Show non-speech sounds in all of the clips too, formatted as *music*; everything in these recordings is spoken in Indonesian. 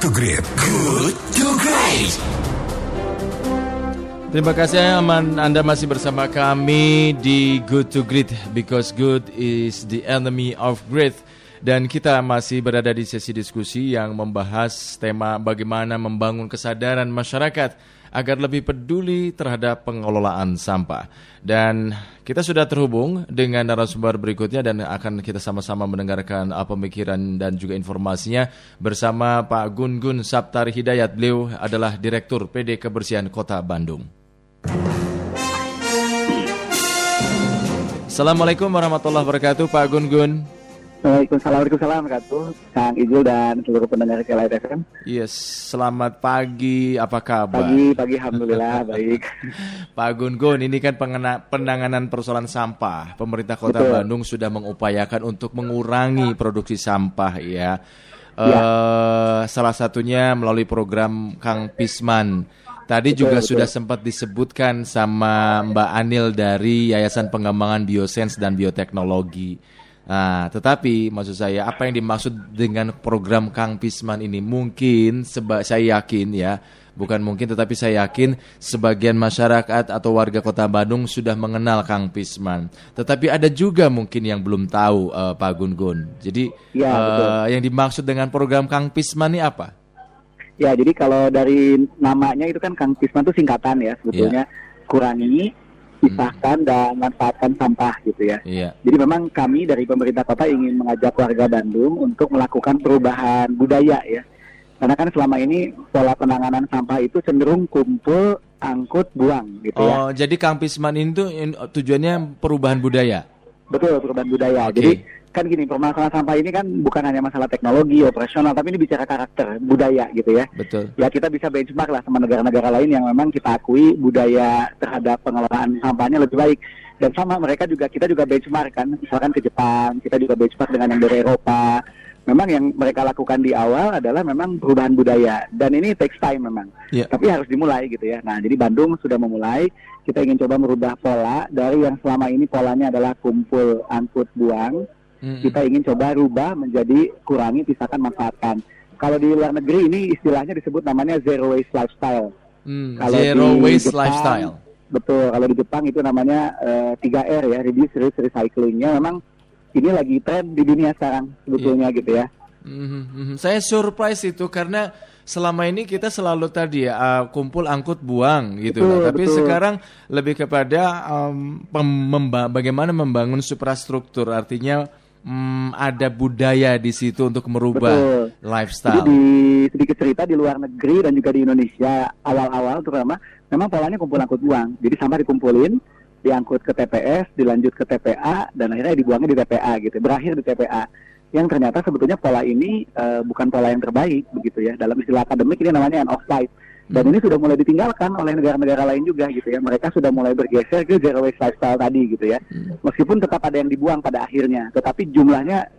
to Great. Good to Great. Terima kasih Aman Anda masih bersama kami di Good to Great because good is the enemy of great dan kita masih berada di sesi diskusi yang membahas tema bagaimana membangun kesadaran masyarakat agar lebih peduli terhadap pengelolaan sampah. Dan kita sudah terhubung dengan narasumber berikutnya dan akan kita sama-sama mendengarkan pemikiran dan juga informasinya bersama Pak Gun Gun Saptari Hidayat. Beliau adalah Direktur PD Kebersihan Kota Bandung. Assalamualaikum warahmatullahi wabarakatuh Pak Gun Gun. Waalaikumsalam, Waalaikumsalam, Katu, Kang Ijul dan seluruh pendengar FM. Yes, selamat pagi, apa kabar? Pagi, pagi, Alhamdulillah, *laughs* baik. Pak Gun Gun, ini kan pengena, penanganan persoalan sampah. Pemerintah Kota Betul. Bandung sudah mengupayakan untuk mengurangi produksi sampah ya. Ya. Eh, salah satunya melalui program Kang Pisman. Tadi juga betul. sudah sempat disebutkan sama Mbak Anil dari Yayasan Pengembangan Biosens dan Bioteknologi. Nah, tetapi maksud saya apa yang dimaksud dengan program Kang Pisman ini mungkin seba saya yakin ya, bukan mungkin tetapi saya yakin sebagian masyarakat atau warga Kota Bandung sudah mengenal Kang Pisman. Tetapi ada juga mungkin yang belum tahu eh, Pak Gun Gun. Jadi Ya, betul. yang dimaksud dengan program Kang Pisman ini apa? Ya, jadi kalau dari namanya itu kan Kang Pisman itu singkatan ya, sebetulnya kurangi, pisahkan dan manfaatkan sampah gitu ya. Iya. Jadi memang kami dari pemerintah kota ingin mengajak warga Bandung untuk melakukan perubahan budaya ya. Karena kan selama ini pola penanganan sampah itu cenderung kumpul, angkut, buang gitu ya. Oh, jadi Kang Pisman itu tujuannya perubahan budaya. Betul, perubahan budaya. Oke. Jadi kan gini, permasalahan sampah ini kan bukan hanya masalah teknologi, operasional, tapi ini bicara karakter, budaya gitu ya. Betul. Ya kita bisa benchmark lah sama negara-negara lain yang memang kita akui budaya terhadap pengelolaan sampahnya lebih baik. Dan sama mereka juga, kita juga benchmark kan, misalkan ke Jepang, kita juga benchmark dengan yang dari Eropa. Memang yang mereka lakukan di awal adalah memang perubahan budaya. Dan ini takes time memang. Iya. Tapi harus dimulai gitu ya. Nah, jadi Bandung sudah memulai. Kita ingin coba merubah pola dari yang selama ini polanya adalah kumpul, angkut, buang. Kita ingin coba rubah menjadi kurangi, pisahkan, manfaatkan. Kalau di luar negeri ini istilahnya disebut namanya zero waste lifestyle. Hmm, Kalau zero di waste Jepang, lifestyle. Betul. Kalau di Jepang itu namanya eh, 3R ya, reduce, reuse, recyclingnya memang ini lagi tren di dunia sekarang sebetulnya gitu ya. Mhm, mhm. Saya surprise itu karena selama ini kita selalu tadi ya uh, kumpul angkut buang gitu Betul. Tapi betul. sekarang lebih kepada um, pem- memba- bagaimana membangun suprastruktur. Artinya mm, ada budaya di situ untuk merubah Betul. Jadi lifestyle. di sedikit cerita di luar negeri dan juga di Indonesia awal-awal terutama memang polanya kumpul angkut buang. Jadi sampah dikumpulin, diangkut ke TPS, dilanjut ke TPA dan akhirnya dibuangnya di TPA gitu. Berakhir di TPA. Yang ternyata sebetulnya pola ini eh, bukan pola yang terbaik begitu ya. Dalam istilah akademik ini namanya end of life. Dan ini sudah mulai ditinggalkan oleh negara-negara lain juga gitu ya. Mereka sudah mulai bergeser ke zero waste lifestyle tadi gitu ya. Meskipun tetap ada yang dibuang pada akhirnya, tetapi jumlahnya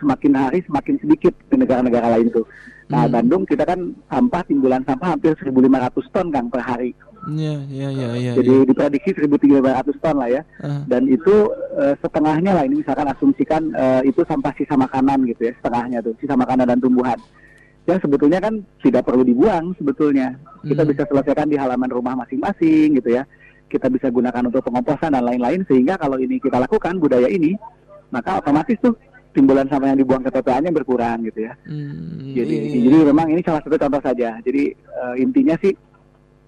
semakin hari semakin sedikit di negara-negara lain tuh. Nah, Hmm. Bandung kita kan sampah timbulan sampah hampir 1.500 ton Kang per hari. Iya, iya, iya, iya. Jadi iya. diprediksi 1.300 ton lah ya. Ah, Dan itu eh, setengahnya lah ini misalkan asumsikan eh, itu sampah sisa makanan gitu ya, setengahnya tuh sisa makanan dan tumbuhan. Yang sebetulnya kan tidak perlu dibuang sebetulnya. Kita Hmm. bisa selesaikan di halaman rumah masing-masing gitu ya. Kita bisa gunakan untuk pengomposan dan lain-lain sehingga kalau ini kita lakukan budaya ini, maka otomatis tuh timbulan sampah yang dibuang ke TPA-nya berkurang gitu ya. hmm, Jadi, iya, iya. jadi memang ini salah satu contoh saja. Jadi eh, intinya sih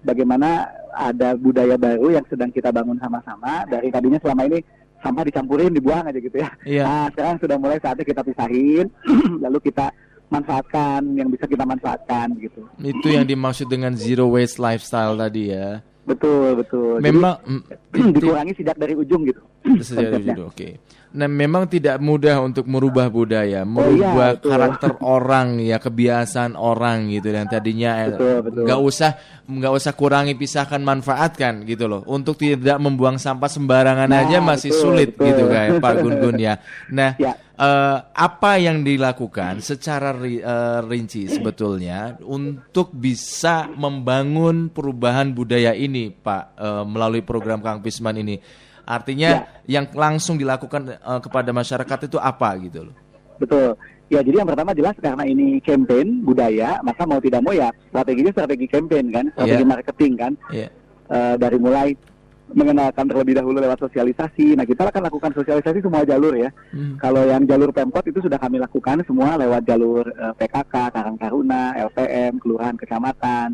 bagaimana ada budaya baru yang sedang kita bangun sama-sama. Dari tadinya selama ini sampah dicampurin, dibuang aja gitu ya. Iya. Nah sekarang sudah mulai saatnya kita pisahin, *clears throat* lalu kita manfaatkan yang bisa kita manfaatkan gitu. Itu yang dimaksud dengan zero waste lifestyle tadi ya. Betul betul. Jadi, Memang mm, *clears throat* dikurangi sidak dari ujung gitu. Konsepnya. itu, oke. Nah, memang tidak mudah untuk merubah budaya, iya, merubah betul. karakter orang ya, kebiasaan orang gitu yang tadinya eh, nggak usah nggak usah kurangi pisahkan manfaatkan gitu loh. Untuk tidak membuang sampah sembarangan Nah, aja masih betul, sulit betul. gitu kayak Pak Gun Gun ya. Nah, Ya. eh, apa yang dilakukan secara ri- eh, rinci sebetulnya untuk bisa membangun perubahan budaya ini, Pak, eh, melalui program Kang Pisman ini? Artinya yang langsung dilakukan eh, kepada masyarakat itu apa gitu loh? Betul. Ya, jadi yang pertama jelas karena ini campaign budaya, maka mau tidak mau ya strateginya strategi campaign kan, strategi Iya. marketing kan. Iya. Eh, dari mulai mengenalkan terlebih dahulu lewat sosialisasi. Nah, kita akan lakukan sosialisasi semua jalur ya. Hmm. Kalau yang jalur Pemkot itu sudah kami lakukan semua lewat jalur eh, PKK, Karang Taruna, LPM, kelurahan, kecamatan.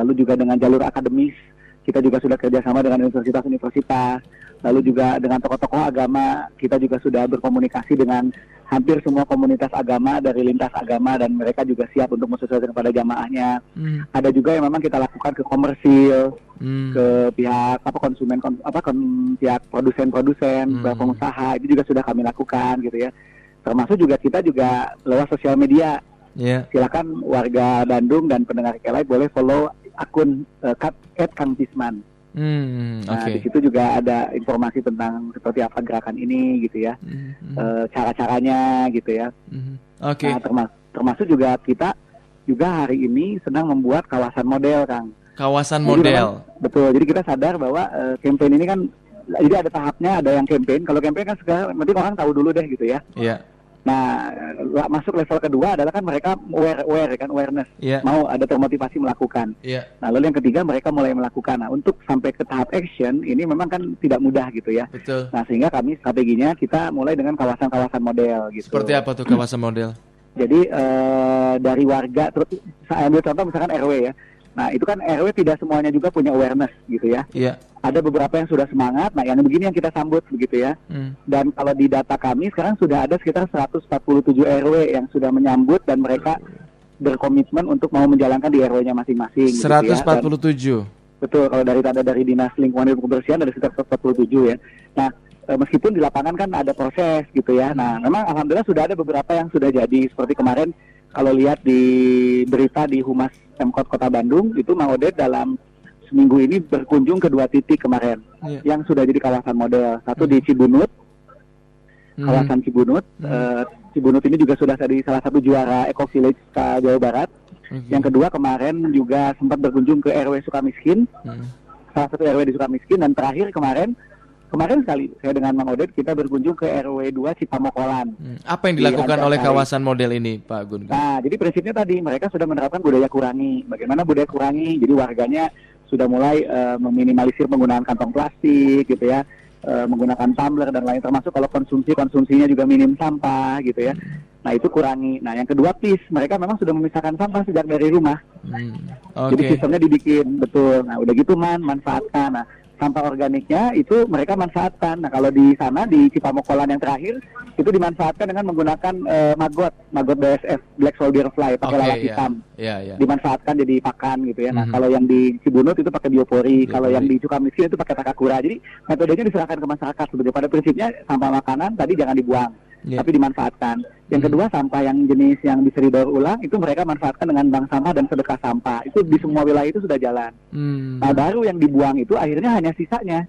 Lalu juga dengan jalur akademis, kita juga sudah kerjasama dengan universitas-universitas. Lalu juga dengan tokoh-tokoh agama, kita juga sudah berkomunikasi dengan hampir semua komunitas agama dari lintas agama dan mereka juga siap untuk mensosialisasikan kepada jamaahnya. Hmm. Ada juga yang memang kita lakukan ke komersil, Hmm. ke pihak apa konsumen kon- apa kon- pihak produsen-produsen, Hmm. pengusaha itu juga sudah kami lakukan gitu ya. Termasuk juga kita juga lewat sosial media. Iya. Silakan warga Bandung dan pendengar Kelai boleh follow akun uh, Kang Tisman. Hmm. Nah, Oke. di situ juga ada informasi tentang seperti apa gerakan ini gitu ya. Hmm. Hmm. Eh, cara-caranya gitu ya. Hmm. Oke. Nah, termas- termasuk juga kita juga hari ini sedang membuat kawasan model, Kang. Kawasan Jadi model. memang- betul. Jadi kita sadar bahwa eh, campaign ini kan jadi ada tahapnya, ada yang campaign. Kalau campaign kan sekarang penting orang tahu dulu deh gitu ya. Iya. Nah, masuk level kedua adalah kan mereka aware, aware kan awareness, Iya. mau ada termotivasi melakukan. Iya. Nah, lalu yang ketiga mereka mulai melakukan. Nah, untuk sampai ke tahap action ini memang kan tidak mudah gitu ya. Betul. Nah, sehingga kami strateginya kita mulai dengan kawasan-kawasan model gitu. Seperti apa tuh kawasan model? Jadi eh, dari warga, terus saya ambil contoh misalkan RW ya. Nah itu kan RW tidak semuanya juga punya awareness gitu ya. Iya. Ada beberapa yang sudah semangat, nah yang begini yang kita sambut begitu ya. Hmm. Dan kalau di data kami sekarang sudah ada sekitar 147 RW yang sudah menyambut dan mereka berkomitmen untuk mau menjalankan di RW-nya masing-masing. gitu ya. Dan- 147. Betul, kalau dari data dari Dinas Lingkungan Hidup Kebersihan ada sekitar 147 ya. Nah, e, meskipun di lapangan kan ada proses gitu ya. Nah, memang alhamdulillah sudah ada beberapa yang sudah jadi seperti kemarin kalau lihat di berita di Humas Pemkot Kota Bandung itu Mang Odet dalam seminggu ini berkunjung ke dua titik kemarin Iya. yang sudah jadi kawasan model. Satu di Cibunut, Hmm. kawasan Cibunut. Hmm. E, Cibunut ini juga sudah jadi salah satu juara Eco Village ke Jawa Barat. Oke. Yang kedua kemarin juga sempat berkunjung ke RW Sukamiskin Hmm. salah satu RW di Sukamiskin dan terakhir kemarin kemarin sekali saya dengan Mang Odet kita berkunjung ke RW 2 Cipamokolan. Hmm. Apa yang Di dilakukan oleh kawasan model ini, Pak Gun? Nah, jadi prinsipnya tadi mereka sudah menerapkan budaya kurangi. Bagaimana budaya kurangi? Jadi warganya sudah mulai eh, meminimalisir penggunaan kantong plastik gitu ya. eh, menggunakan tumbler dan lain termasuk kalau konsumsi konsumsinya juga minim sampah gitu ya. Nah, itu kurangi. Nah, yang kedua please, mereka memang sudah memisahkan sampah sejak dari rumah. Hmm. Jadi Oke. sistemnya dibikin betul. Nah udah gitu man manfaatkan. Nah sampah organiknya itu mereka manfaatkan. Nah kalau di sana di Cipamokolan yang terakhir itu dimanfaatkan dengan menggunakan eh, maggot, maggot BSF Black Soldier Fly pakai Oke, lalat ya. hitam. Ya, ya. Dimanfaatkan jadi pakan gitu ya. Nah Mhm. kalau yang di Cibunut itu pakai biopori, kalau Biopori. yang di Sukamiskin itu pakai takakura. Jadi metodenya diserahkan ke masyarakat sebetulnya. Pada prinsipnya sampah makanan tadi jangan dibuang, Ya. tapi dimanfaatkan. Yang Mhm. kedua sampah yang jenis yang bisa didaur ulang itu mereka manfaatkan dengan bank sampah dan sedekah sampah. Itu di semua wilayah itu sudah jalan. Hmm. Nah baru yang dibuang itu akhirnya hanya sisanya,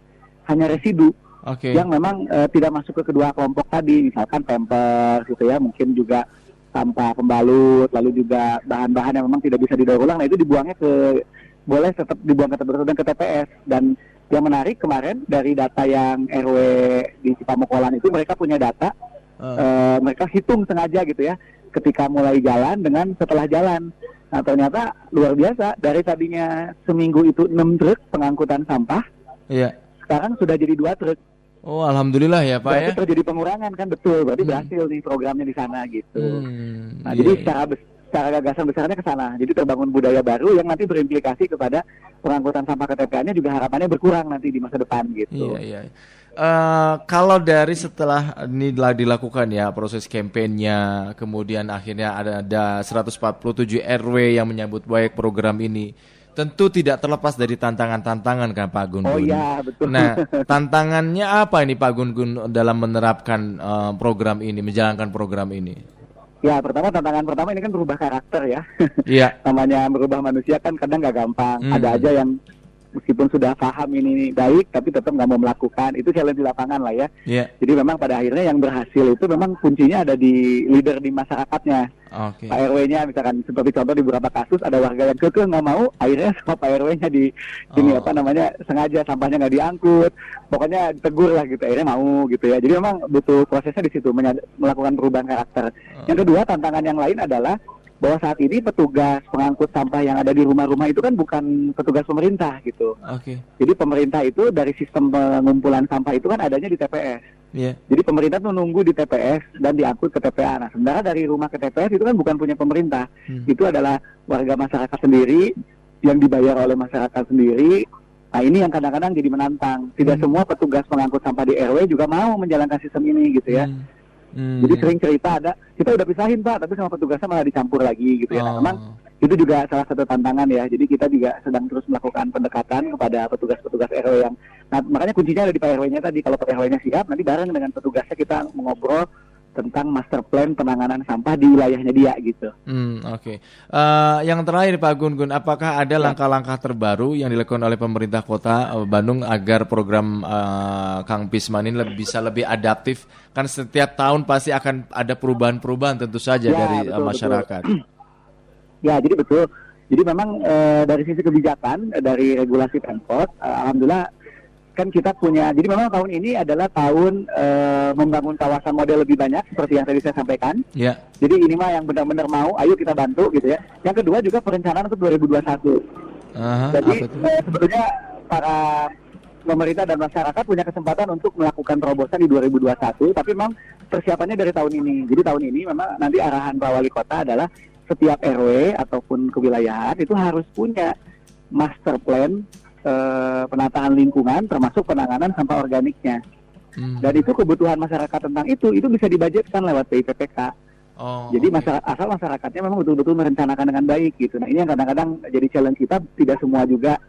hanya residu Oke. yang memang eh, tidak masuk ke kedua kelompok tadi, misalkan pampers gitu ya, mungkin juga sampah pembalut, lalu juga bahan-bahan yang memang tidak bisa didaur ulang. Nah itu dibuangnya ke boleh tetap dibuang ke tempat dan ke TPS dan yang menarik kemarin dari data yang RW di Cipamokolan itu mereka punya data Eh, eh, mereka hitung sengaja gitu ya ketika mulai jalan dengan setelah jalan. Nah ternyata luar biasa dari tadinya seminggu itu 6 truk pengangkutan sampah, Iya. sekarang sudah jadi dua truk. Oh, alhamdulillah ya, Pak Berarti ya. terjadi pengurangan kan betul, berarti Hmm. berhasil nih programnya di sana gitu. Hmm. Nah iya, jadi iya. secara bes- secara gagasan besarnya ke sana. Jadi terbangun budaya baru yang nanti berimplikasi kepada pengangkutan sampah ke TPA-nya juga harapannya berkurang nanti di masa depan gitu. Iya, iya. Eh, kalau dari setelah ini telah dilakukan ya proses kampanyenya, kemudian akhirnya ada ada 147 RW yang menyambut baik program ini. Tentu tidak terlepas dari tantangan-tantangan kan Pak Gun. Oh Gun. iya betul. Nah, *laughs* tantangannya apa ini Pak Gun Gun dalam menerapkan eh, program ini, menjalankan program ini? ya pertama tantangan pertama ini kan berubah karakter ya. Iya. *laughs* namanya merubah manusia kan kadang nggak gampang. Hmm. Ada aja yang meskipun sudah paham ini baik tapi tetap nggak mau melakukan. Itu challenge di lapangan lah ya. Yeah. jadi memang pada akhirnya yang berhasil itu memang kuncinya ada di leader di masyarakatnya. Oke. Pak RW-nya misalkan seperti contoh di beberapa kasus ada warga yang kekeh nggak mau akhirnya sama Pak RW-nya di ini Oh. apa namanya sengaja sampahnya nggak diangkut. Pokoknya ditegur lah gitu akhirnya mau gitu ya. Jadi memang butuh prosesnya di situ melakukan perubahan karakter. Yang kedua tantangan yang lain adalah bahwa saat ini petugas pengangkut sampah yang ada di rumah-rumah itu kan bukan petugas pemerintah gitu Oke. jadi pemerintah itu dari sistem pengumpulan sampah itu kan adanya di TPS Iya. jadi pemerintah tuh nunggu di TPS dan diangkut ke TPA. Nah, sebenarnya dari rumah ke TPS itu kan bukan punya pemerintah. Hmm. Itu adalah warga masyarakat sendiri yang dibayar oleh masyarakat sendiri. Nah, ini yang kadang-kadang jadi menantang. Tidak Hmm. semua petugas pengangkut sampah di RW juga mau menjalankan sistem ini gitu ya. Hmm. Hmm. Jadi sering cerita ada, kita udah pisahin Pak, tapi sama petugasnya malah dicampur lagi gitu ya. Nah, Oh. memang itu juga salah satu tantangan ya. Jadi kita juga sedang terus melakukan pendekatan kepada petugas-petugas RW yang nah makanya kuncinya ada di Pak RW-nya tadi. Kalau Pak RW-nya siap, nanti bareng dengan petugasnya kita mengobrol tentang master plan penanganan sampah di wilayahnya dia gitu. Hmm, oke. Eh, yang terakhir Pak Gun Gun, apakah ada Ya. langkah-langkah terbaru yang dilakukan oleh pemerintah Kota eh, Bandung agar program eh, Kang Pisman ini lebih, bisa lebih adaptif? Kan setiap tahun pasti akan ada perubahan-perubahan tentu saja Ya, dari betul, masyarakat. *clears throat* Ya, jadi betul. Jadi memang eh, dari sisi kebijakan dari regulasi Pemkot, eh, alhamdulillah kan kita punya. Jadi memang tahun ini adalah tahun eh, membangun kawasan model lebih banyak seperti yang tadi saya sampaikan. Ya. Jadi ini mah yang benar-benar mau, ayo kita bantu gitu ya. Yang kedua juga perencanaan untuk 2021. Aha, Jadi sebetulnya para pemerintah dan masyarakat punya kesempatan untuk melakukan terobosan di 2021, tapi memang persiapannya dari tahun ini. Jadi tahun ini memang nanti arahan Pak Wali Kota adalah setiap RW ataupun kewilayahan itu harus punya master plan eh, penataan lingkungan termasuk penanganan sampah organiknya. Hmm. Dan itu kebutuhan masyarakat tentang itu itu bisa dibudgetkan lewat PIPPK. Oh, Jadi oke. masyarakat, asal masyarakatnya memang betul-betul merencanakan dengan baik gitu. Nah ini yang kadang-kadang jadi challenge kita tidak semua juga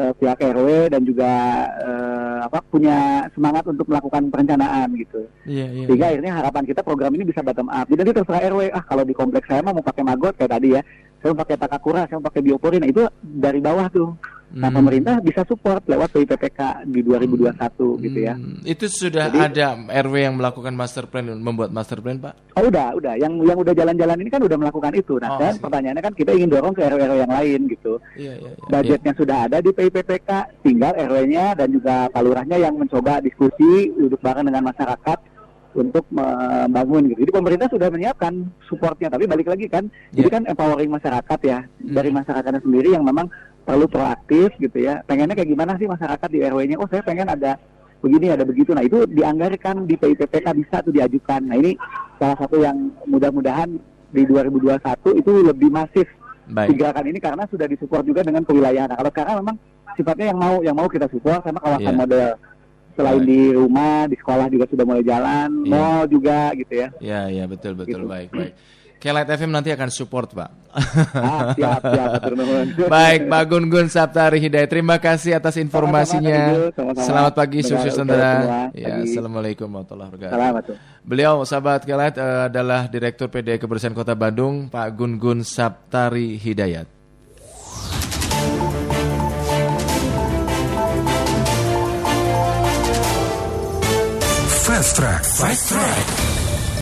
eh, pihak RW dan juga eh, apa punya semangat untuk melakukan perencanaan gitu. Iya, iya. Sehingga akhirnya harapan kita program ini bisa bottom up. Jadi nanti terserah RW ah kalau di kompleks saya mah mau pakai magot kayak tadi ya. Saya pakai takakura, saya pakai biopori. Nah itu dari bawah tuh. Nah Hmm. pemerintah bisa support lewat PIPPK di 2021 gitu ya. Hmm, Itu sudah Jadi- ada RW yang melakukan master plan, membuat master plan, Pak? Oh udah, udah. Yang yang udah jalan-jalan ini kan udah melakukan itu. Nah, Oh, dan pertanyaannya kan kita ingin dorong ke RW-RW yang lain gitu. Iya, iya, iya. Budgetnya sudah ada di PIPPK, tinggal RW-nya dan juga Pak Lurahnya yang mencoba diskusi duduk bareng dengan masyarakat untuk membangun gitu. Jadi pemerintah sudah menyiapkan supportnya, tapi balik lagi kan, Iya. jadi kan empowering masyarakat ya dari masyarakatnya sendiri yang memang perlu proaktif gitu ya. Pengennya kayak gimana sih masyarakat di RW-nya? Oh saya pengen ada begini ada begitu. Nah itu dianggarkan di PIPPK bisa tuh diajukan. Nah ini salah satu yang mudah-mudahan di 2021 itu lebih masif Baik. gerakan ini karena sudah disupport juga dengan kewilayahan. Nah, kalau sekarang memang sifatnya yang mau yang mau kita support sama kawasan Iya. model. Selain Baik. di rumah, di sekolah juga sudah mulai jalan, Iya. mall juga gitu ya. Ya, ya betul betul Gitu. baik baik. Kelet FM nanti akan support, Pak. Ah, siap, siap. *laughs* Baik, Pak Gun Gun Saptari Hidayat. Terima kasih atas informasinya. Sama-sama. Sama-sama. Selamat pagi, sukses semua. Ya. Assalamualaikum warahmatullahi wabarakatuh. Beliau sahabat Kelet eh, adalah Direktur PD Kebersihan Kota Bandung, Pak Gun Gun Saptari Hidayat. Extra. Fast Track.